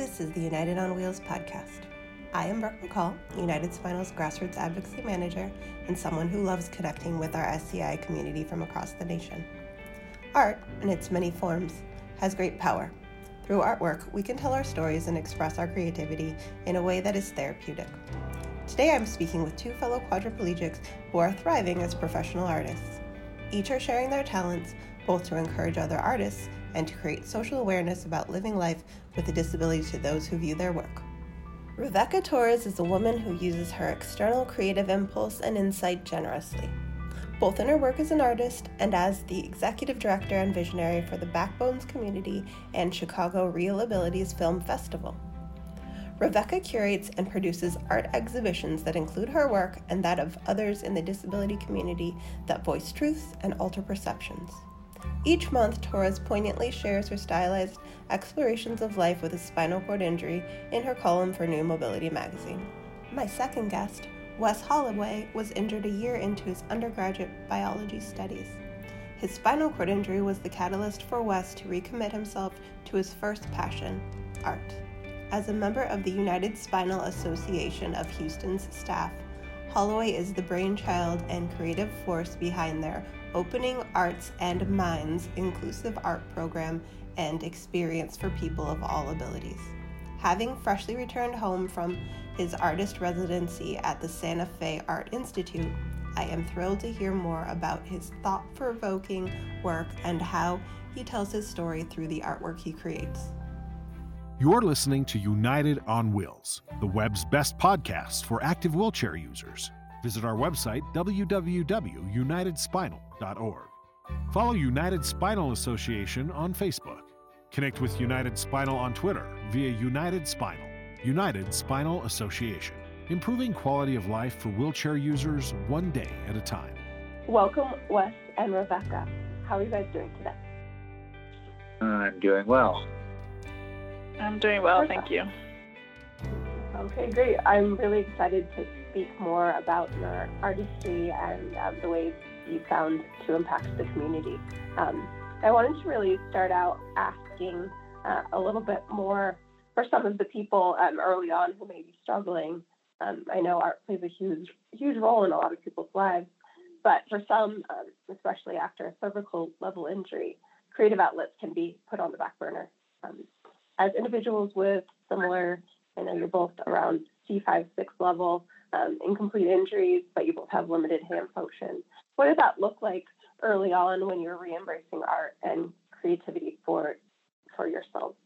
This is the United on Wheels podcast. I am Brooke McCall, United Spinal's grassroots advocacy manager and someone who loves connecting with our SCI community from across the nation. Art, in its many forms, has great power. Through artwork, we can tell our stories and express our creativity in a way that is therapeutic. Today I'm speaking with two fellow quadriplegics who are thriving as professional artists. Each are sharing their talents both to encourage other artists and to create social awareness about living life with a disability to those who view their work. Rebecca Torres is a woman who uses her external creative impulse and insight generously, both in her work as an artist and as the executive director and visionary for the Backbones Community and Chicago Real Abilities Film Festival. Rebecca curates and produces art exhibitions that include her work and that of others in the disability community that voice truths and alter perceptions. Each month, Torres poignantly shares her stylized explorations of life with a spinal cord injury in her column for New Mobility magazine. My second guest, Wes Holloway, was injured a year into his undergraduate biology studies. His spinal cord injury was the catalyst for Wes to recommit himself to his first passion, art. As a member of the United Spinal Association of Houston's staff, Holloway is the brainchild and creative force behind their Opening Arts and Minds inclusive art program and experience for people of all abilities. Having freshly returned home from his artist residency at the Santa Fe Art Institute, I am thrilled to hear more about his thought provoking work and how he tells his story through the artwork he creates. You're listening to United on Wheels, the web's best podcast for active wheelchair users. Visit our website, www.unitedspinal.org. Follow United Spinal Association on Facebook. Connect with United Spinal on Twitter via United Spinal. United Spinal Association, improving quality of life for wheelchair users one day at a time. Welcome, Wes and Rebecca. How are you guys doing today? I'm doing well. I'm doing well, thank you. Okay, great. I'm really excited to speak more about your artistry and um, the ways you found to impact the community. Um, I wanted to really start out asking uh, a little bit more for some of the people um, early on who may be struggling. Um, I know art plays a huge, huge role in a lot of people's lives, but for some, um, especially after a cervical level injury, creative outlets can be put on the back burner. As individuals with similar, I know you're both around C5, 6 level, um, incomplete injuries, but you both have limited hand function. What did that look like early on when you're re-embracing art and creativity for for yourself?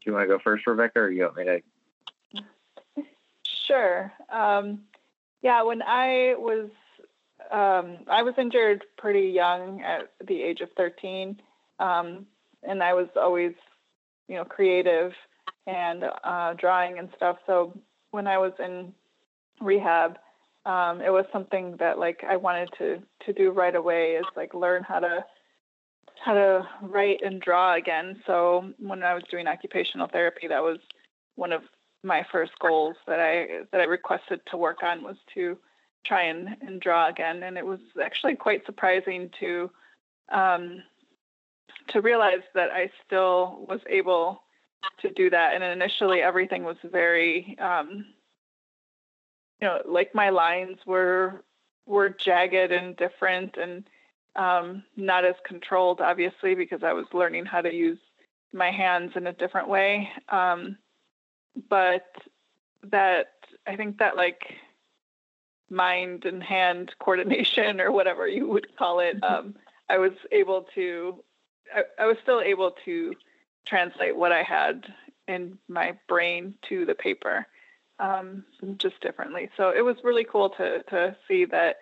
Do you want to go first, Rebecca, or you want me to? Sure. Um, yeah, when I was um, I was injured pretty young at the age of 13, um, and I was always, you know, creative and uh, drawing and stuff. So when I was in rehab, um, it was something that like I wanted to to do right away is like learn how to how to write and draw again. So when I was doing occupational therapy, that was one of my first goals that I that I requested to work on was to try and, and draw again. And it was actually quite surprising to um, to realize that I still was able to do that. And initially, everything was very, um, you know, like my lines were were jagged and different and um, not as controlled, obviously, because I was learning how to use my hands in a different way. Um, but that I think that like mind and hand coordination or whatever you would call it, mm-hmm. um, I was able to. I, I was still able to translate what I had in my brain to the paper um, just differently. So it was really cool to to see that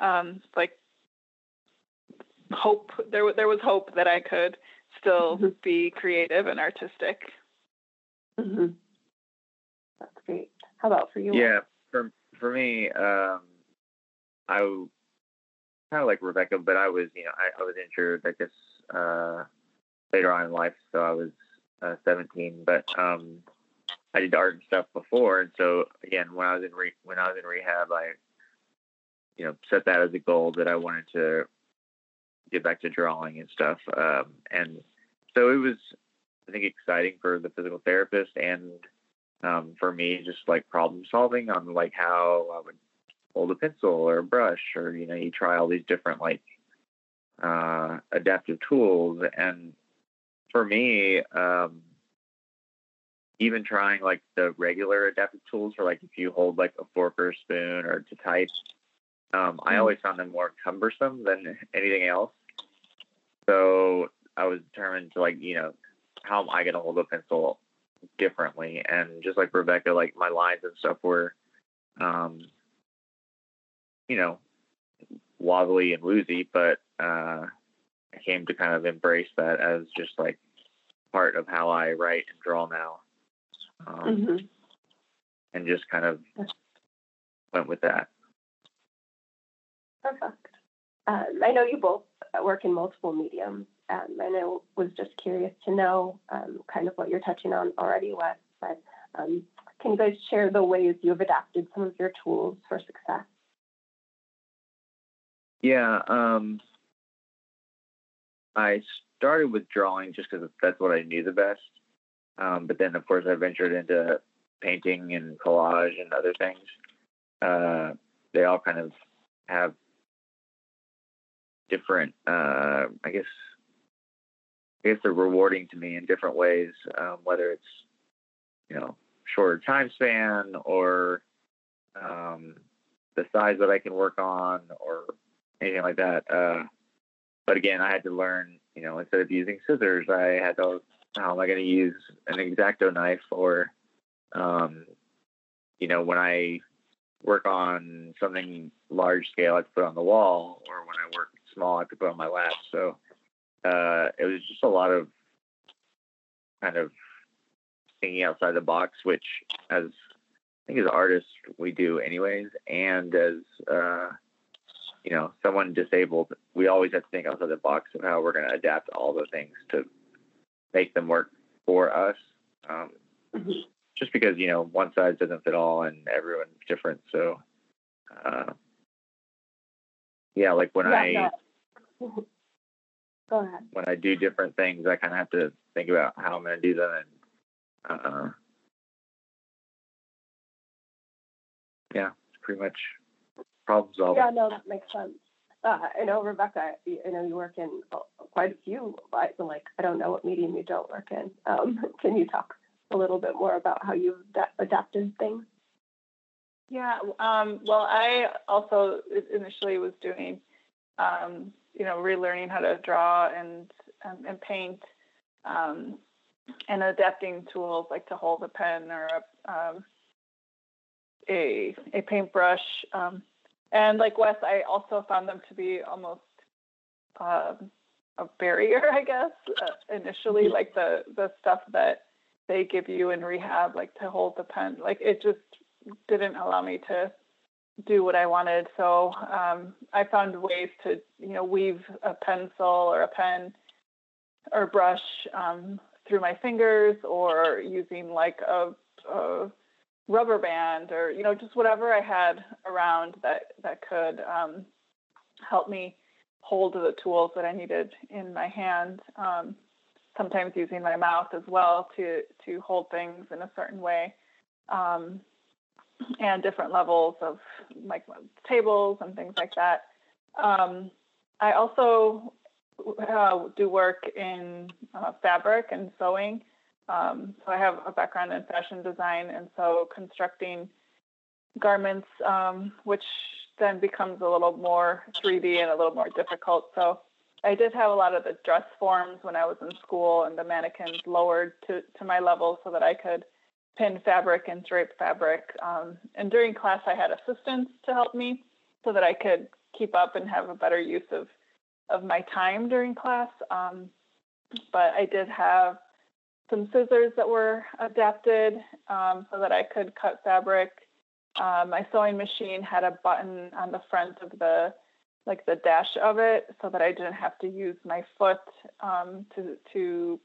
um, like hope there there was hope that I could still mm-hmm. be creative and artistic. Mm-hmm. That's great. How about for you? Yeah, for for me, um, I kind of like Rebecca, but I was you know I, I was injured. I guess uh, later on in life, so I was uh, 17. But um, I did art and stuff before, and so again, when I was in re- when I was in rehab, I you know set that as a goal that I wanted to get back to drawing and stuff. Um, and so it was I think exciting for the physical therapist and um, for me, just like problem solving on like how I would hold a pencil or a brush, or you know, you try all these different like uh, adaptive tools. And for me, um, even trying like the regular adaptive tools for like if you hold like a fork or a spoon or to type, um, I mm-hmm. always found them more cumbersome than anything else. So I was determined to like, you know, how am I going to hold a pencil differently? And just like Rebecca, like my lines and stuff were, um, you know, wobbly and woozy, but uh, I came to kind of embrace that as just like part of how I write and draw now. Um, mm-hmm. And just kind of went with that. Perfect. Um, I know you both work in multiple mediums, um, and I was just curious to know um, kind of what you're touching on already, Wes. But um, can you guys share the ways you have adapted some of your tools for success? Yeah, um, I started with drawing just because that's what I knew the best. Um, but then, of course, I ventured into painting and collage and other things. Uh, they all kind of have different, uh, I guess, I guess they're rewarding to me in different ways, um, whether it's, you know, shorter time span or um, the size that I can work on or anything like that. Uh, but again, I had to learn, you know, instead of using scissors, I had to, how am I going to use an X-Acto knife or, um, you know, when I work on something large scale, I put on the wall, or when I work small, I put on my lap. So uh, it was just a lot of kind of thinking outside the box, which as I think as artists we do anyways, and as uh, you know, someone disabled, we always have to think outside the box of how we're going to adapt all the things to make them work for us. Um, mm-hmm. Just because you know one size doesn't fit all, and everyone's different. So, uh, yeah, like when yeah, I go ahead. When I do different things, I kind of have to think about how I'm going to do them, and uh, yeah, it's pretty much problem solving. Yeah, no, that makes sense. Uh, I know Rebecca. I know you work in quite a few. But like, I don't know what medium you don't work in. Um, can you talk a little bit more about how you've adapted things? Yeah. Um, well, I also initially was doing, um, you know, relearning how to draw and and, and paint, um, and adapting tools like to hold a pen or a um, a, a paintbrush. Um, and like Wes, I also found them to be almost um, a barrier, I guess, uh, initially, like the the stuff that they give you in rehab, like to hold the pen, like it just didn't allow me to do what I wanted. So um, I found ways to, you know, weave a pencil or a pen or brush um, through my fingers, or using like a, a rubber band or you know just whatever I had around that that could um, help me hold the tools that I needed in my hand. Um, sometimes using my mouth as well to to hold things in a certain way, um, and different levels of like tables and things like that. Um, I also uh, do work in uh, fabric and sewing. Um, so I have a background in fashion design, and so constructing garments, um, which then becomes a little more 3D and a little more difficult. So I did have a lot of the dress forms when I was in school, and the mannequins lowered to, to my level so that I could pin fabric and drape fabric. Um, and during class, I had assistants to help me so that I could keep up and have a better use of of my time during class. Um, but I did have some scissors that were adapted um, so that I could cut fabric. Uh, my sewing machine had a button on the front of the like the dash of it so that I didn't have to use my foot um, to to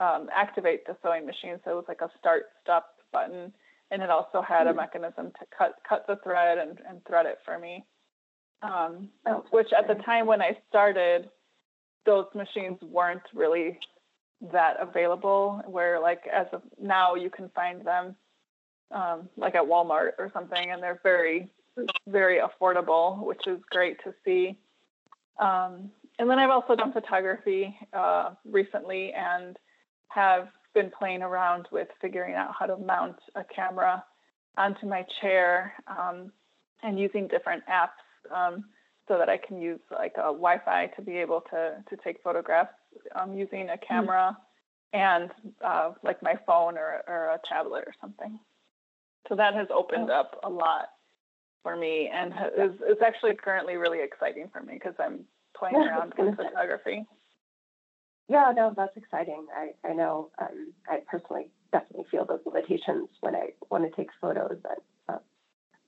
um, activate the sewing machine. So it was like a start stop button, and it also had a hmm. mechanism to cut cut the thread and, and thread it for me. Um, oh, which at the time when I started, those machines weren't really that available where like as of now you can find them um, like at Walmart or something and they're very very affordable which is great to see. Um, and then I've also done photography uh, recently and have been playing around with figuring out how to mount a camera onto my chair um, and using different apps um, so that I can use like a Wi-Fi to be able to to take photographs um, using a hmm. camera and uh, like my phone or, or a tablet or something. So that has opened oh. up a lot for me and is, is actually currently really exciting for me because I'm playing around with photography. Yeah, no, that's exciting. I, I know um, I personally definitely feel those limitations when I want to take photos and, uh,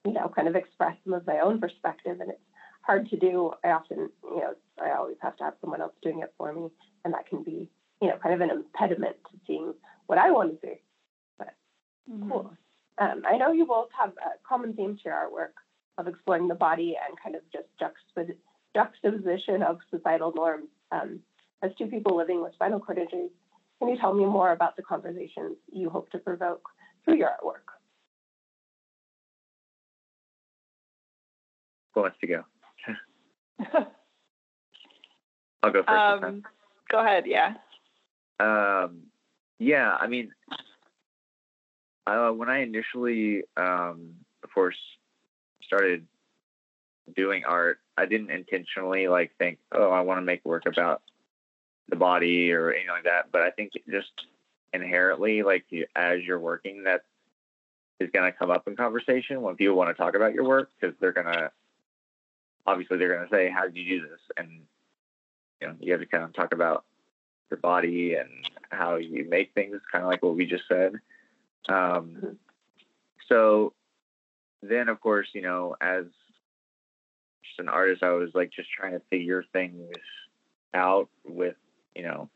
you know, kind of express some of my own perspective. And it's hard to do. I often, you know, I always have to have someone else doing it for me. And that can be, you know, kind of an impediment to seeing what I want to see. But mm-hmm. cool. Um, I know you both have a common theme to your artwork of exploring the body and kind of just juxtapos- juxtaposition of societal norms. Um, as two people living with spinal cord injuries, can you tell me more about the conversations you hope to provoke through your artwork? Who wants to go? I'll go first. Um, go ahead. Yeah. Um, yeah. I mean, uh, when I initially, um, of course, started doing art, I didn't intentionally like think, oh, I want to make work about the body or anything like that. But I think just inherently, like you, as you're working, that is going to come up in conversation when people want to talk about your work because they're going to obviously they're going to say, "How did you do this?" And you know, you have to kind of talk about your body and how you make things, kind of like what we just said. Um, mm-hmm. so then, of course, you know, as just an artist, I was like just trying to figure things out with, you know,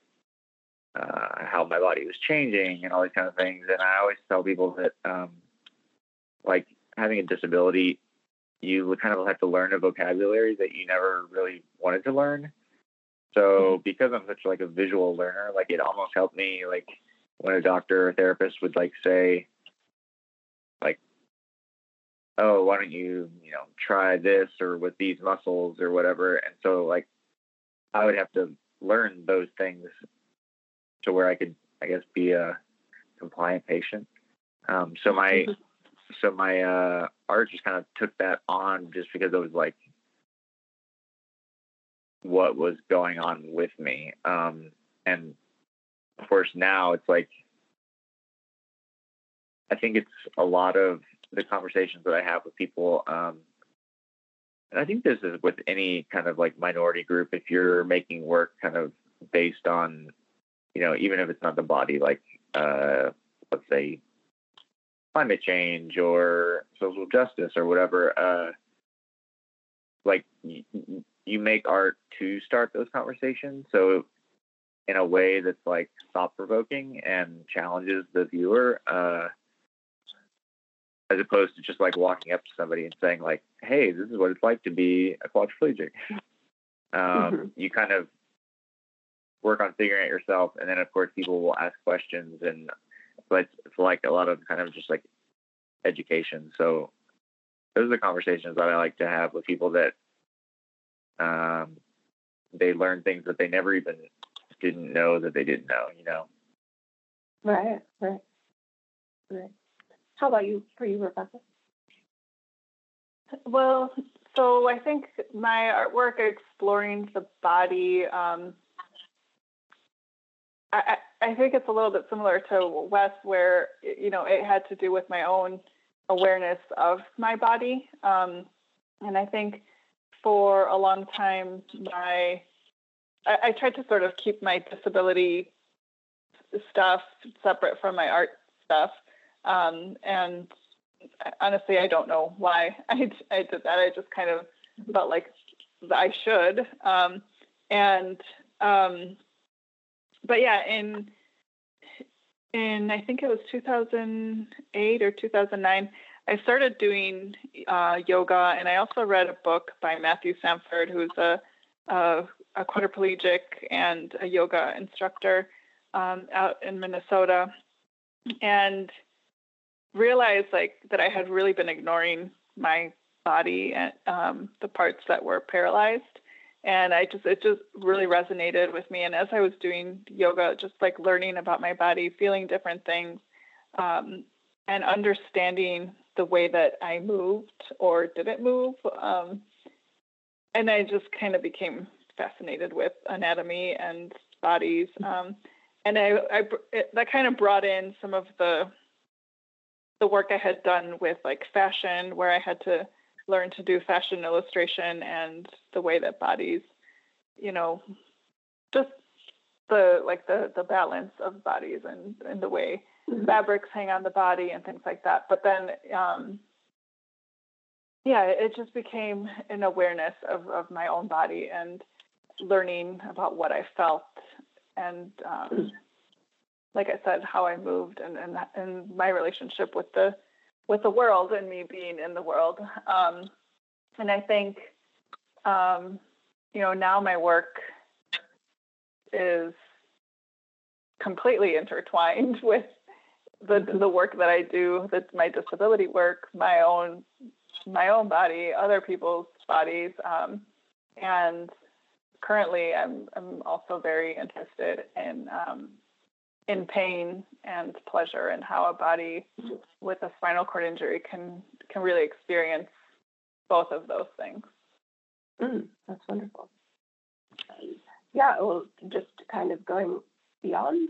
uh, how my body was changing and all these kind of things. And I always tell people that, um, like, having a disability you kind of have to learn a vocabulary that you never really wanted to learn. So mm-hmm. because I'm such like a visual learner, like it almost helped me like when a doctor or therapist would like say like oh why don't you you know try this or with these muscles or whatever and so like I would have to learn those things to where I could I guess be a compliant patient. Um, so my mm-hmm so my uh, art just kind of took that on just because it was like what was going on with me. Um, and of course, now it's like I think it's a lot of the conversations that I have with people. Um, and I think this is with any kind of like minority group. If you're making work kind of based on, you know, even if it's not the body, like uh, let's say climate change or social justice or whatever, uh, like y- you make art to start those conversations. So in a way that's like thought provoking and challenges the viewer, uh, as opposed to just like walking up to somebody and saying like, "Hey, this is what it's like to be a quadriplegic." Um, mm-hmm. You kind of work on figuring it yourself, and then of course people will ask questions, and but it's like a lot of kind of just like education. So those are the conversations that I like to have with people that um, they learn things that they never even didn't know that they didn't know, you know. Right, right, right. How about you, for you, Rebecca? Well, so I think my artwork exploring the body um, I, I think it's a little bit similar to Wes, where you know it had to do with my own awareness of my body, um, and I think for a long time my I, I tried to sort of keep my disability stuff separate from my art stuff, um, and honestly, I don't know why I, I did that. I just kind of felt like I should, um, and um, but yeah, in in I think it was 2008 or 2009, I started doing uh, yoga, and I also read a book by Matthew Sanford, who's a a, a quadriplegic and a yoga instructor. um, out in Minnesota, and realized like that I had really been ignoring my body and um, the parts that were paralyzed. And I just, it just really resonated with me. And as I was doing yoga, just like learning about my body, feeling different things, um, and understanding the way that I moved or didn't move. Um, and I just kind of became fascinated with anatomy and bodies. Um, and I, I it, that kind of brought in some of the the work I had done with like fashion, where I had to learn to do fashion illustration and the way that bodies, you know, just the like the the balance of bodies and and the way mm-hmm. fabrics hang on the body and things like that. But then, um, yeah, it just became an awareness of of my own body and learning about what I felt and um, mm like I said, how I moved and and and my relationship with the with the world and me being in the world. Um, and I think, um, you know, now my work is completely intertwined with the the work that I do. That's my disability work, my own my own body, other people's bodies, um, and currently I'm I'm also very interested in um, in pain and pleasure and how a body with a spinal cord injury can can really experience both of those things. Mm, that's wonderful. Yeah, well, just kind of going beyond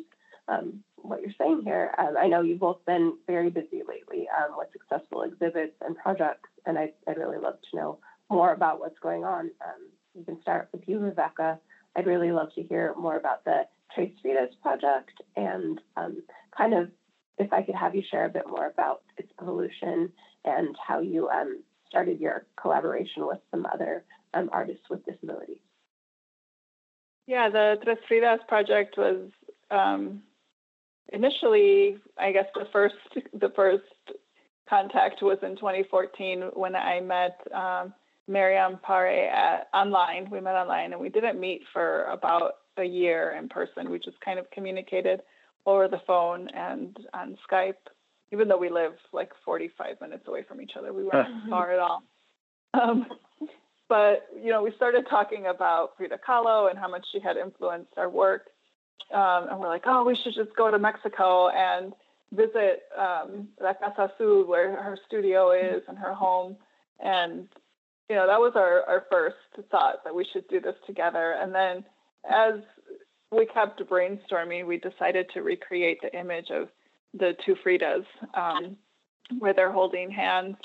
um, what you're saying here, um, I know you've both been very busy lately um, with successful exhibits and projects, and I, would really love to know more about what's going on. Um, we can start with you, Rebecca. I'd really love to hear more about the Tres Fridas project and um, kind of if I could have you share a bit more about its evolution and how you um, started your collaboration with some other um, artists with disabilities. Yeah, the Tres Fridas project was um, initially, I guess, the first the first contact was in 2014 when I met um, Miriam Pare at, online. We met online, and we didn't meet for about a year in person. We just kind of communicated over the phone and on Skype, even though we live like 45 minutes away from each other. We weren't far at all. Um, but you know, we started talking about Frida Kahlo and how much she had influenced our work. Um, and we're like, oh, we should just go to Mexico and visit um, La Casa Azul, where her studio is and her home. And you know, that was our, our first thought that we should do this together. And then as we kept brainstorming, we decided to recreate the image of the two Fridas um, where they're holding hands.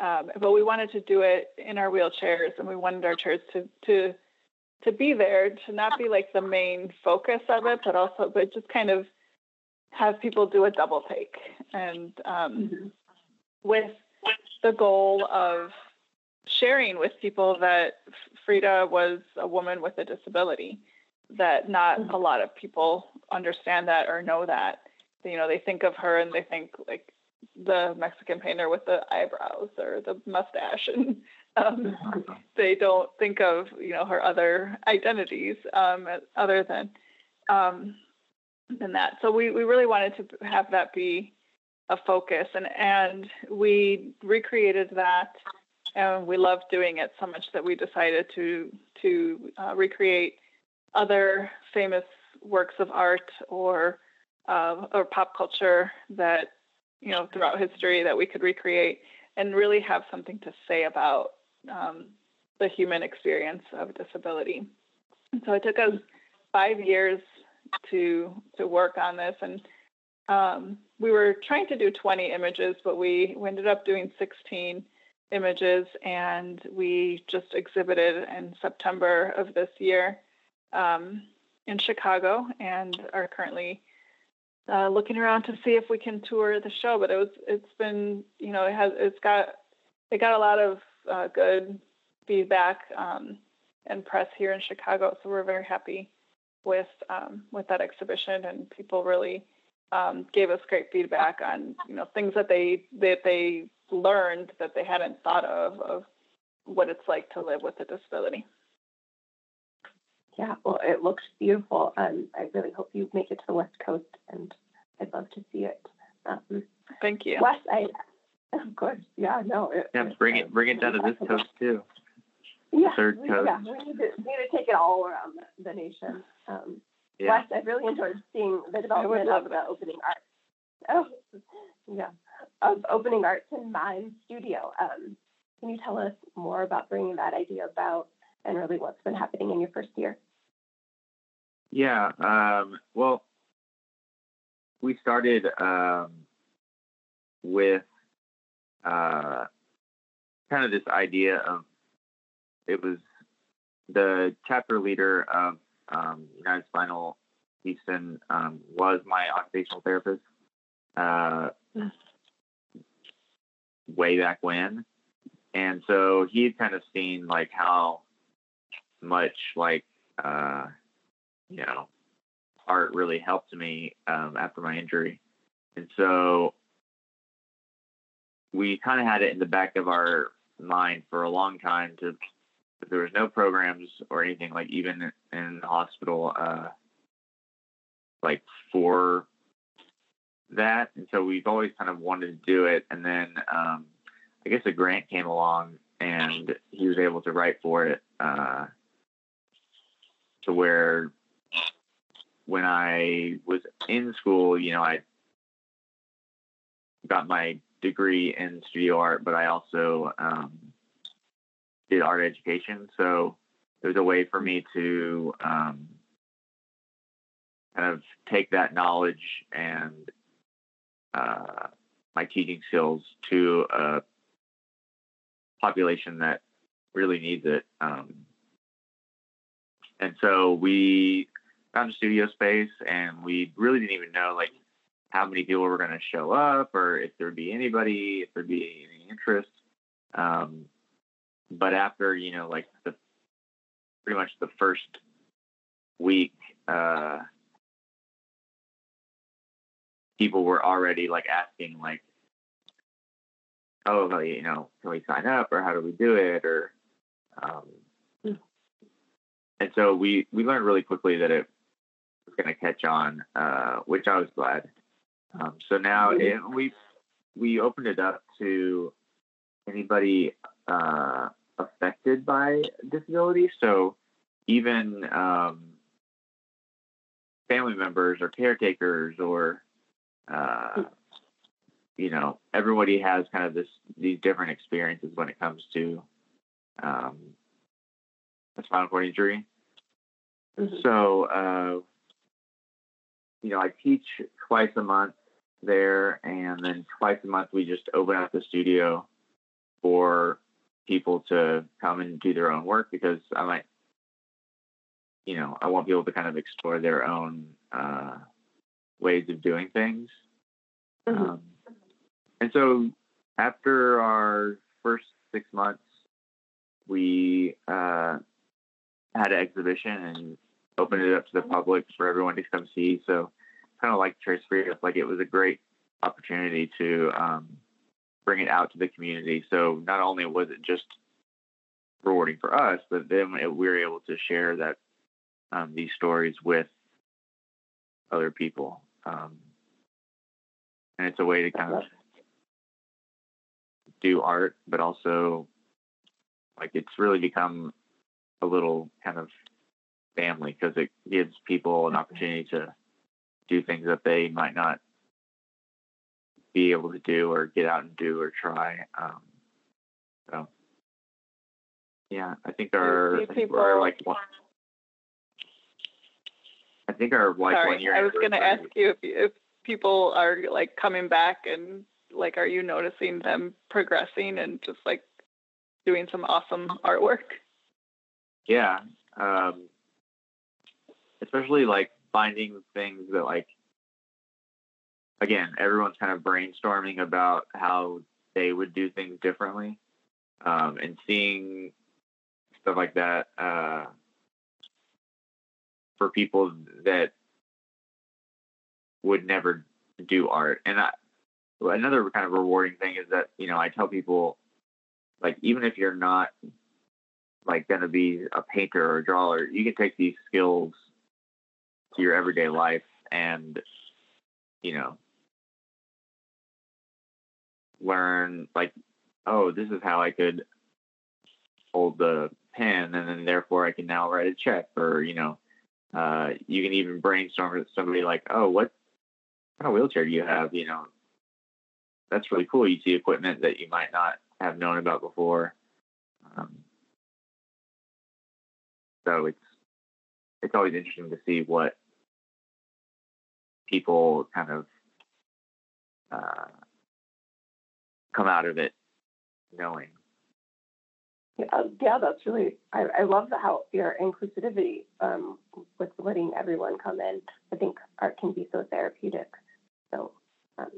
Um, but we wanted to do it in our wheelchairs, and we wanted our chairs to to to be there, to not be like the main focus of it, but also, but just kind of have people do a double take, and um, mm-hmm. with the goal of sharing with people that Frida was a woman with a disability that not mm-hmm. a lot of people understand that or know that. You know, they think of her and they think like the Mexican painter with the eyebrows or the mustache, and um, mm-hmm. they don't think of you know her other identities um, other than um, than that. So we we really wanted to have that be a focus, and and we recreated that, and we loved doing it so much that we decided to to uh, recreate other famous works of art or uh, or pop culture that you know throughout history that we could recreate and really have something to say about um, the human experience of disability. And so it took us five years to to work on this, and um, we were trying to do 20 images, but we, we ended up doing 16 images, and we just exhibited in September of this year um, in Chicago and are currently uh, looking around to see if we can tour the show. But it was it's been you know it has it's got it got a lot of uh, good feedback um, and press here in Chicago, so we're very happy with um, with that exhibition and people really um, gave us great feedback on you know things that they that they learned that they hadn't thought of of what it's like to live with a disability. Yeah, well, it looks beautiful. Um, I really hope you make it to the West Coast, and I'd love to see it. Um, Thank you. Wes, I, of course, yeah, no. It, Yeah, bring it bring it down to this coast too. Yeah, third we, coast. yeah, we need to, we need to take it all around the, the nation. Um, Yeah. Wes, I've really enjoyed seeing the I would development love of the opening art. Oh, yeah, of Opening Arts and Minds studio. Um, can you tell us more about bringing that idea about and really what's been happening in your first year? Yeah. Um, well, we started um, with uh, kind of this idea of it was the chapter leader of um, United Spinal Houston um, was my occupational therapist uh, way back when. And so he had kind of seen like how much like uh, you know, art really helped me um, after my injury. And so we kind of had it in the back of our mind for a long time to, there was no programs or anything like even in the hospital, uh, like for that. And so we've always kind of wanted to do it. And then um, I guess a grant came along and he was able to write for it uh, to where when I was in school, you know, I got my degree in studio art, but I also um, did art education. So it was a way for me to um, kind of take that knowledge and uh, my teaching skills to a population that really needs it. Um, and so we found a studio space and we really didn't even know like how many people were going to show up or if there'd be anybody, if there'd be any interest. Um, but after, you know, like the pretty much the first week, uh, people were already like asking like, oh, you know, can we sign up or how do we do it? Or, um, and so we, we learned really quickly that it going to catch on, uh, which I was glad. Um, so now it, we we opened it up to anybody uh, affected by disability. So even um, family members or caretakers or uh, you know everybody has kind of this these different experiences when it comes to um, a spinal cord injury. Mm-hmm. So, uh, you know, I teach twice a month there, and then twice a month we just open up the studio for people to come and do their own work because I might, you know, I want people to kind of explore their own uh, ways of doing things. Mhm. Um, and so after our first six months, we uh, had an exhibition and opened it up to the public for everyone to come see. So kind of like Tres Fridas, like it was a great opportunity to um, bring it out to the community. So not only was it just rewarding for us, but then it, we were able to share that um, these stories with other people. Um, and it's a way to kind of do art, but also like it's really become a little kind of family because it gives people an opportunity to do things that they might not be able to do or get out and do or try. Um, so yeah, I think our I think our like one, I think our like one Sorry, year. I was going to ask you if if people are like coming back and like, are you noticing them progressing and just like doing some awesome artwork? Yeah. Um, especially like finding things that like again, everyone's kind of brainstorming about how they would do things differently. Um, and seeing stuff like that uh, for people that would never do art. And I, another kind of rewarding thing is that, you know, I tell people like even if you're not like going to be a painter or a drawer. You can take these skills to your everyday life and, you know, learn like, oh, this is how I could hold the pen and then therefore I can now write a check or, you know, uh, you can even brainstorm with somebody like, oh, what kind of wheelchair do you have? You know, that's really cool. You see equipment that you might not have known about before. Um, so it's it's always interesting to see what people kind of uh, come out of it knowing. Yeah, yeah, that's really. I, I love the, how your inclusivity um, with letting everyone come in. I think art can be so therapeutic. So, um,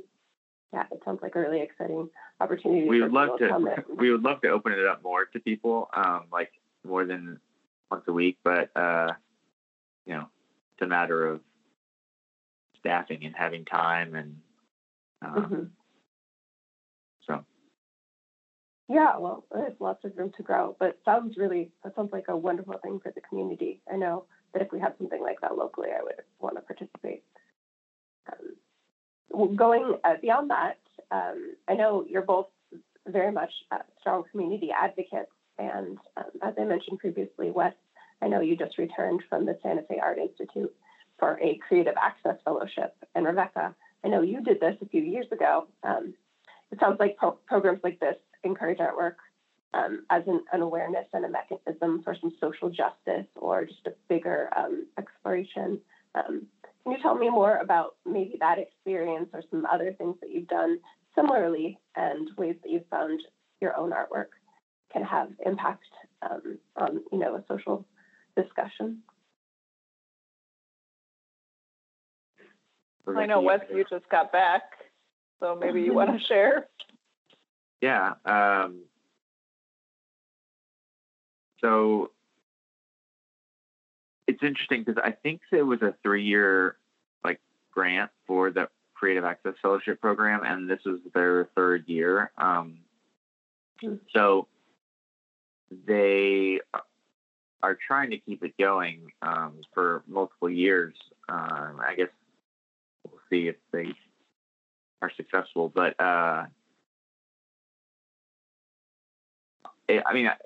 yeah, it sounds like a really exciting opportunity. We would love to. to we would love to open it up more to people, um, like more than once a week. But uh, you know, it's a matter of staffing and having time and. Um, mm-hmm. So. Yeah, well, there's lots of room to grow, but sounds really that sounds like a wonderful thing for the community. I know that if we had something like that locally, I would want to participate. Um, going uh, beyond that, um, I know you're both very much uh, strong community advocates, and um, as I mentioned previously, Wes, I know you just returned from the Santa Fe Art Institute for a Creative Access Fellowship, and Rebecca, I know you did this a few years ago. Um, it sounds like pro- programs like this encourage artwork um, as an, an, awareness and a mechanism for some social justice or just a bigger um, exploration. Um, can you tell me more about maybe that experience or some other things that you've done similarly and ways that you've found your own artwork can have impact um, on, you know, a social discussion? I know Wes, you just got back, so maybe you want to share. Yeah. Um, so it's interesting because I think it was a three-year like grant for the Creative Access Fellowship Program, and this was their third year. Um, so they are trying to keep it going um, for multiple years. Um, I guess see if they are successful, but uh, it, I mean, I,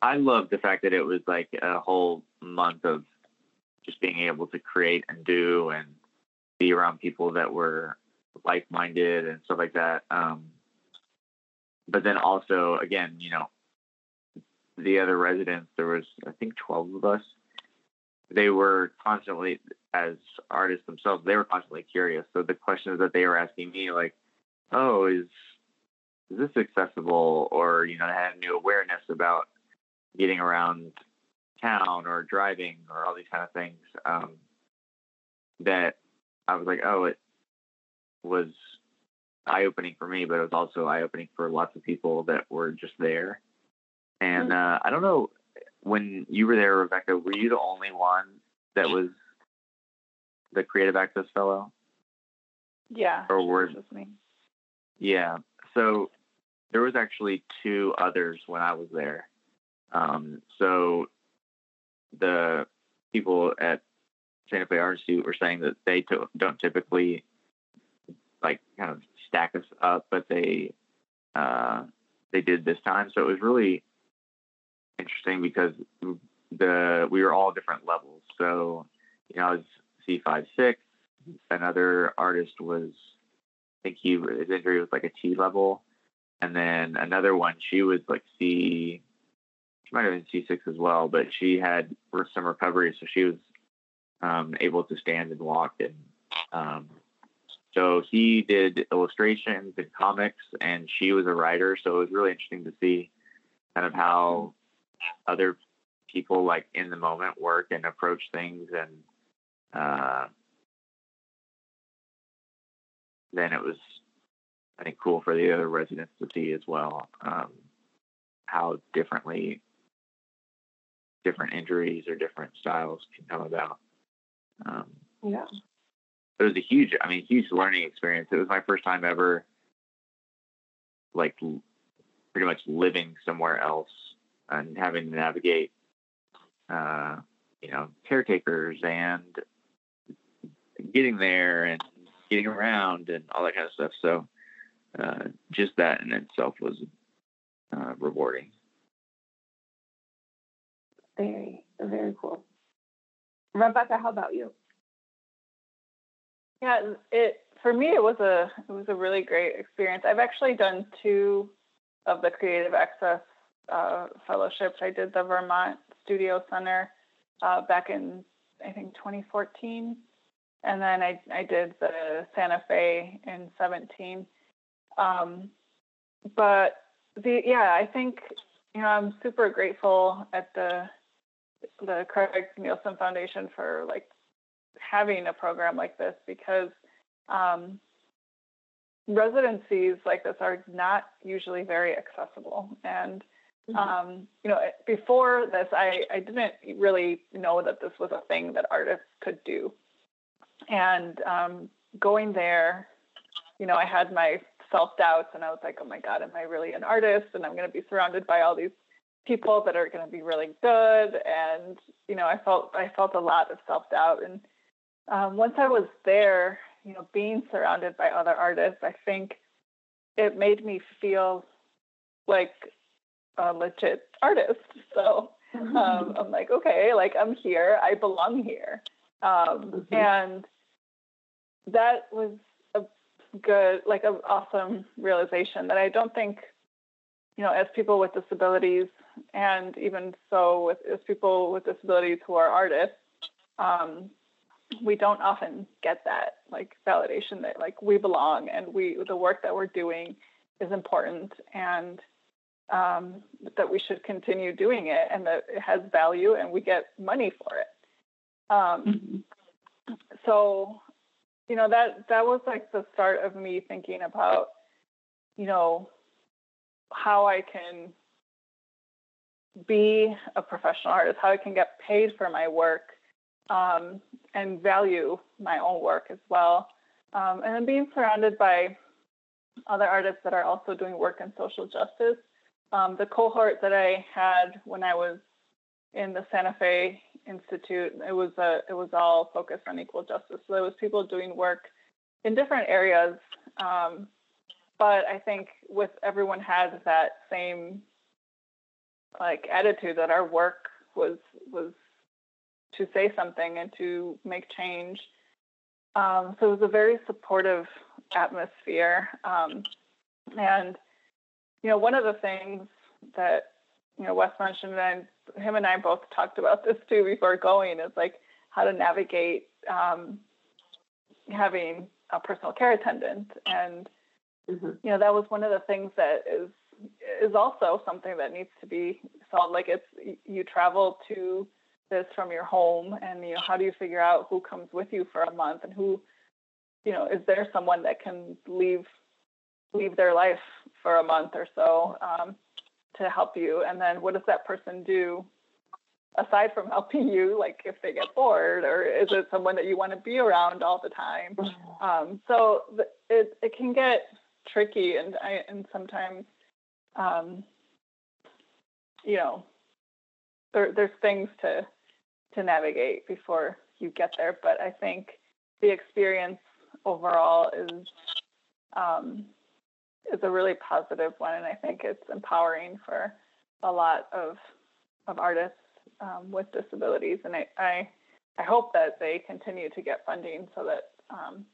I love the fact that it was like a whole month of just being able to create and do and be around people that were like-minded and stuff like that. Um, but then also, again, you know, the other residents, there was I think 12 of us. They were constantly, as artists themselves, they were constantly curious. So the questions that they were asking me, like, "Oh, is is this accessible?" Or you know, they had new awareness about getting around town or driving or all these kind of things. Um, that I was like, "Oh, it was eye opening for me, but it was also eye opening for lots of people that were just there." And mm-hmm. uh, I don't know when you were there, Rebecca. Were you the only one that was the Creative Access Fellow? Yeah. Or were? Yeah. So there was actually two others when I was there. Um, so the people at Santa Fe Art Institute were saying that they t- don't typically like kind of stack us up, but they uh, they did this time. So it was really interesting because the we were all different levels. So, you know, I was C five six. Another artist was, I think he his injury was like a T level, and then another one she was like C. She might have been C six as well, but she had some recovery, so she was um, able to stand and walk. And um, so he did illustrations and comics, and she was a writer. So it was really interesting to see kind of how other people like in the moment work and approach things and uh, then it was I think cool for the other residents to see as well um, how differently different injuries or different styles can come about. Um, yeah, it was a huge, I mean, huge learning experience. It was my first time ever, like, pretty much living somewhere else and having to navigate, uh, you know, caretakers and getting there and getting around and all that kind of stuff. So uh, just that in itself was uh, rewarding. Very, very cool. Rebecca, how about you? Yeah, it for me it was a it was a really great experience. I've actually done two of the Creative Access uh, fellowships. I did the Vermont Studio Center uh, back in I think 2014, and then I I did the Santa Fe in 17. Um, but the yeah, I think you know I'm super grateful at the the Craig Neilsen Foundation for like having a program like this because um, residencies like this are not usually very accessible. And mm-hmm. um, you know, before this, I, I didn't really know that this was a thing that artists could do. And um, going there, you know, I had my self doubts, and I was like, oh my god, am I really an artist? And I'm going to be surrounded by all these people that are going to be really good. And you know, I felt I felt a lot of self doubt and um, once I was there, you know, being surrounded by other artists, I think it made me feel like a legit artist. So um, mm-hmm. I'm like, okay, like I'm here, I belong here. Um, mm-hmm. And that was a good, like an awesome realization that I don't think, you know, as people with disabilities, and even so with as people with disabilities who are artists, um, we don't often get that like validation that like we belong and we the work that we're doing is important and um, that we should continue doing it and that it has value and we get money for it. Um, mm-hmm. So, you know that that was like the start of me thinking about, you know, how I can be a professional artist, how I can get paid for my work, um, and value my own work as well. Um, and then being surrounded by other artists that are also doing work in social justice. Um, the cohort that I had when I was in the Santa Fe Institute, it was a, it was all focused on equal justice. So there was people doing work in different areas, um, but I think with everyone had that same like attitude that our work was was to say something and to make change. Um, so it was a very supportive atmosphere. Um, and, you know, one of the things that, you know, Wes mentioned, and him and I both talked about this too before going, is like how to navigate um, having a personal care attendant. And, mm-hmm. you know, that was one of the things that is is also something that needs to be solved. Like it's you travel to this from your home and you know how do you figure out who comes with you for a month and who you know is there someone that can leave leave their life for a month or so um, to help you and then what does that person do aside from helping you like if they get bored or is it someone that you want to be around all the time mm-hmm. um, so it, it can get tricky and I, and sometimes um, you know there, there's things to to navigate before you get there. But I think the experience overall is um, is a really positive one, and I think it's empowering for a lot of of artists um, with disabilities. And I, I, I hope that they continue to get funding so that um,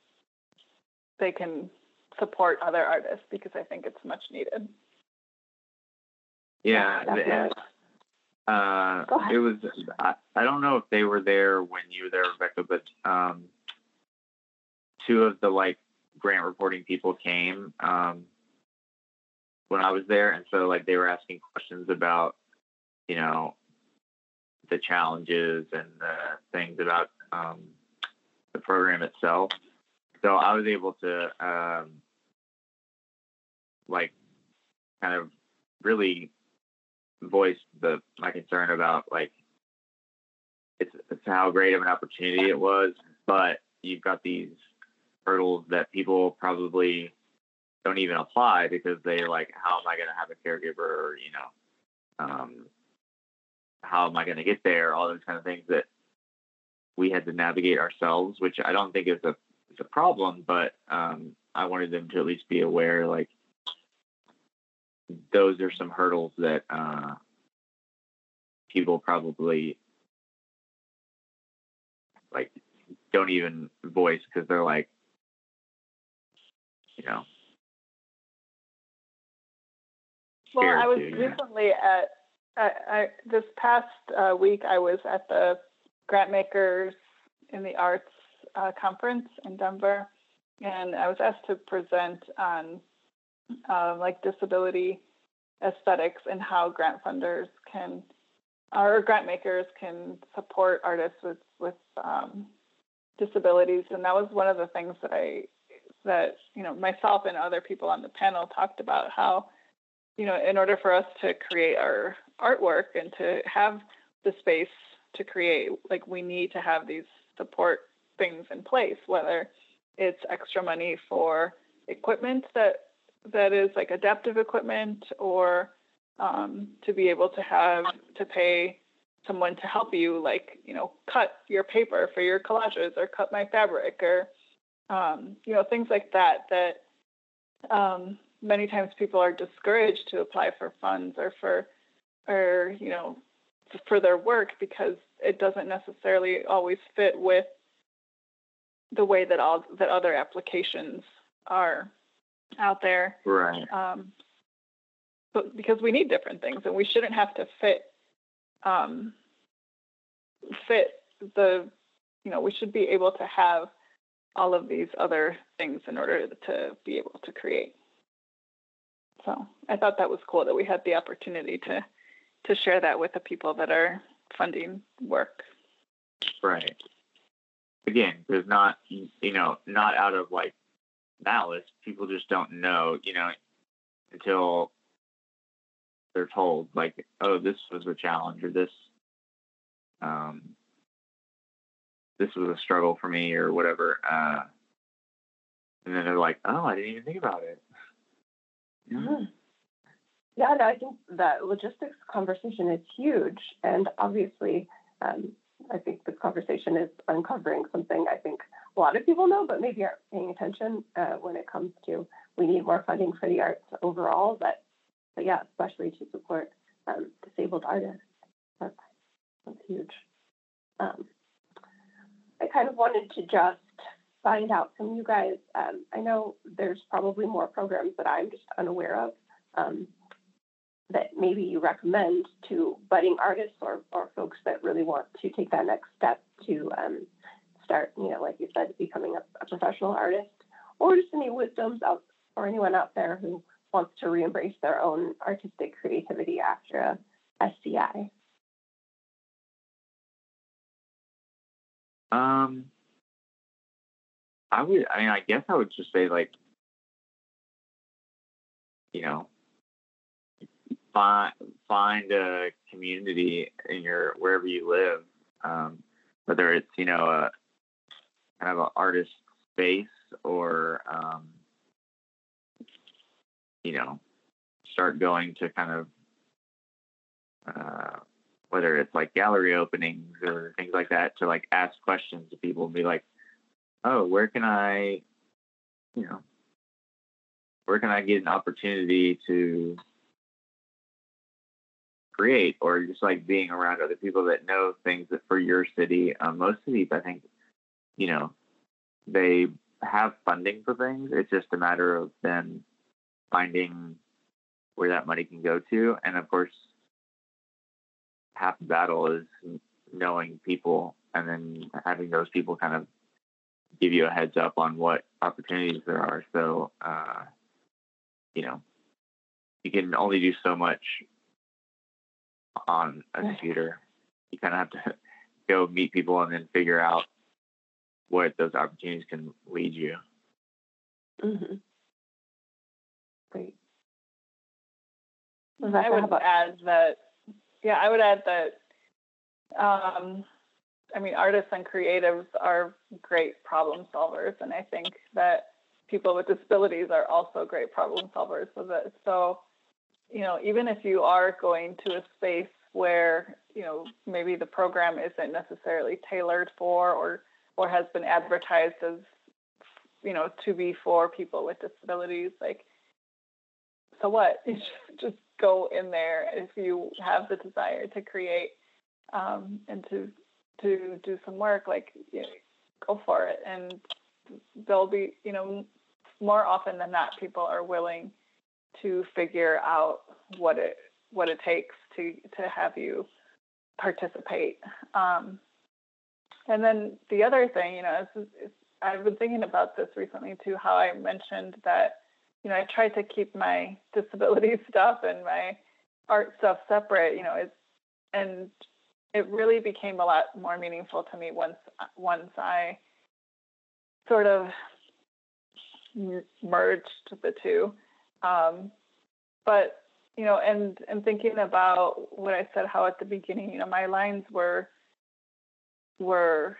they can support other artists because I think it's much needed. Yeah, yeah uh, it was. I, I don't know if they were there when you were there, Rebecca, but um, two of the like grant reporting people came um, when I was there, and so like they were asking questions about, you know, the challenges and the things about um, the program itself. So I was able to um, like kind of really voice the my concern about like it's, it's how great of an opportunity it was, but you've got these hurdles that people probably don't even apply because they like, how am I going to have a caregiver? Or, you know, um, how am I going to get there? All those kind of things that we had to navigate ourselves, which I don't think is a is a problem, but um, I wanted them to at least be aware, like those are some hurdles that uh, people probably like don't even voice because they're like, you know. Well, I was to, recently at I, I, this past uh, week. I was at the Grantmakers in the Arts uh, conference in Denver, and I was asked to present on uh, like disability aesthetics and how grant funders can or grant makers can support artists with with um, disabilities, and that was one of the things that I that you know myself and other people on the panel talked about how you know in order for us to create our artwork and to have the space to create like we need to have these support things in place whether it's extra money for equipment that that is like adaptive equipment or um, to be able to have to pay someone to help you like you know cut your paper for your collages or cut my fabric or um, you know things like that that um, many times people are discouraged to apply for funds or for or you know for their work because it doesn't necessarily always fit with the way that all that other applications are out there. Right. Um, but because we need different things and we shouldn't have to fit um, fit the you know we should be able to have all of these other things in order to be able to create so i thought that was cool that we had the opportunity to to share that with the people that are funding work. Right. Again there's not you know not out of like malice. People just don't know you know until they're told like oh this was a challenge or this um this was a struggle for me or whatever uh and then they're like oh i didn't even think about it mm-hmm. yeah no i think that logistics conversation is huge and obviously um, i think this conversation is uncovering something i think a lot of people know but maybe aren't paying attention uh, when it comes to we need more funding for the arts overall but but yeah, especially to support um, disabled artists. That's, that's huge. Um, I kind of wanted to just find out from you guys. Um, I know there's probably more programs that I'm just unaware of um, that maybe you recommend to budding artists or, or folks that really want to take that next step to um, start, you know, like you said, becoming a, a professional artist, or just any wisdoms out for anyone out there who wants to re-embrace their own artistic creativity after a SCI? Um, I would. I mean, I guess I would just say like, you know, find find a community in your wherever you live, um, whether it's you know a kind of an artist space or um, you know, start going to kind of uh, whether it's like gallery openings or things like that to like ask questions to people and be like, oh, where can I, you know, where can I get an opportunity to create or just like being around other people that know things that for your city. Um, most cities, I think, you know, they have funding for things. It's just a matter of then finding where that money can go to. And of course, half the battle is knowing people and then having those people kind of give you a heads up on what opportunities there are. So, uh, you know, you can only do so much on a computer. You kind of have to go meet people and then figure out what those opportunities can lead you. Mm-hmm. Great. I would add that, yeah, I would add that, um, I mean, artists and creatives are great problem solvers. And I think that people with disabilities are also great problem solvers. So so, you know, even if you are going to a space where you know maybe the program isn't necessarily tailored for or or has been advertised as you know to be for people with disabilities like so what just go in there if you have the desire to create um, and to to do some work like you know, go for it and there'll be you know more often than not people are willing to figure out what it what it takes to to have you participate. Um, and then the other thing, you know, I've been thinking about this recently too. How I mentioned that, you know, I try to keep my disability stuff and my art stuff separate. You know, it's and it really became a lot more meaningful to me once once I sort of merged the two. Um, but you know, and and thinking about what I said, how at the beginning, you know, my lines were were,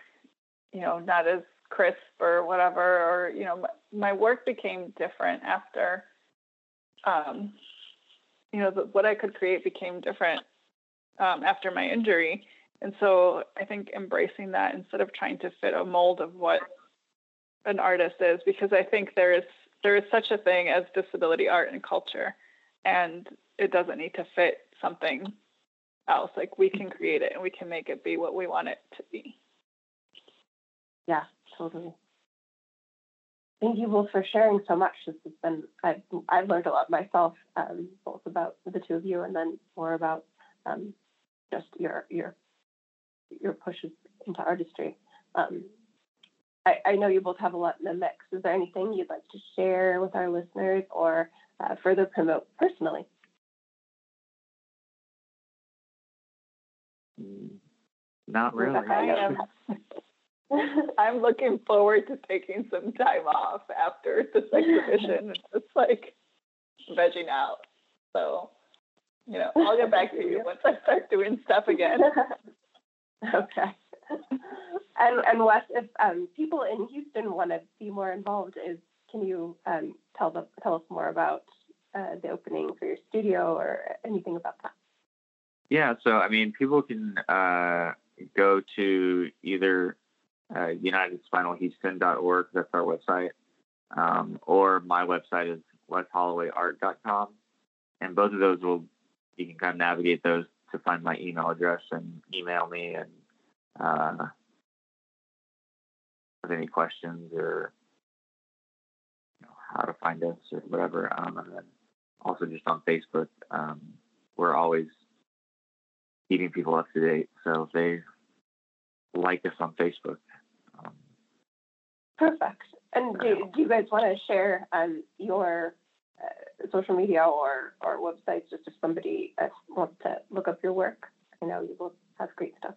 you know, not as crisp or whatever, or you know, my, my work became different after, um, you know, the, what I could create became different um, after my injury, and so I think embracing that instead of trying to fit a mold of what an artist is, because I think there is there is such a thing as disability art and culture and it doesn't need to fit something else. Like we can create it and we can make it be what we want it to be. Yeah, totally. Thank you both for sharing so much. This has been I've I've learned a lot myself, um, both about the two of you and then more about um, just your your your pushes into artistry. Um, I, I know you both have a lot in the mix. Is there anything you'd like to share with our listeners or uh, further promote personally? Mm, not really. I am. I'm looking forward to taking some time off after this exhibition. It's like vegging out. So, you know, I'll get back to you once I start doing stuff again. okay. And and Wes, if um, people in Houston want to be more involved, is can you um, tell them tell us more about uh, the opening for your studio or anything about that? Yeah, so I mean, people can uh, go to either uh, UnitedSpinalHouston.org, that's our website, um, or my website is weshollowayart.com, and both of those will you can kind of navigate those to find my email address and email me and uh, have any questions or you know, how to find us or whatever. Um, and then also just on Facebook, um, we're always keeping people up to date. So if they like us on Facebook. Um, Perfect. And do, do you guys want to share um, your uh, social media or, or websites just if somebody uh, wants to look up your work? I know you both have great stuff.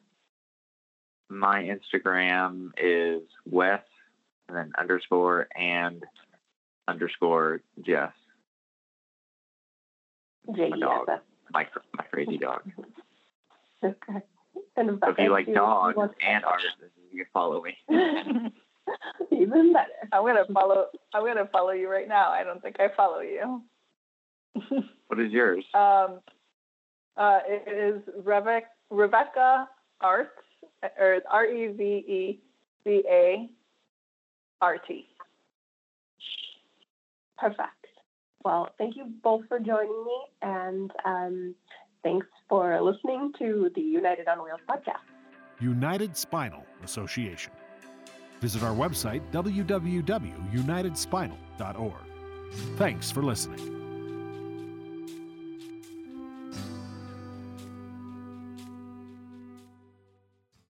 My Instagram is Wes and then underscore and underscore Jess. J My dog. My, my crazy dog. Okay. And So if you like dogs and art, you can follow me. Even better. I'm gonna follow. I'm gonna follow you right now. I don't think I follow you. What is yours? um, uh, it is Rebecca, Rebecca Art, or R E V E C A R T. Perfect. Well, thank you both for joining me, and um, thanks for listening to the United on Wheels podcast. United Spinal Association. Visit our website, www.unitedspinal.org. Thanks for listening.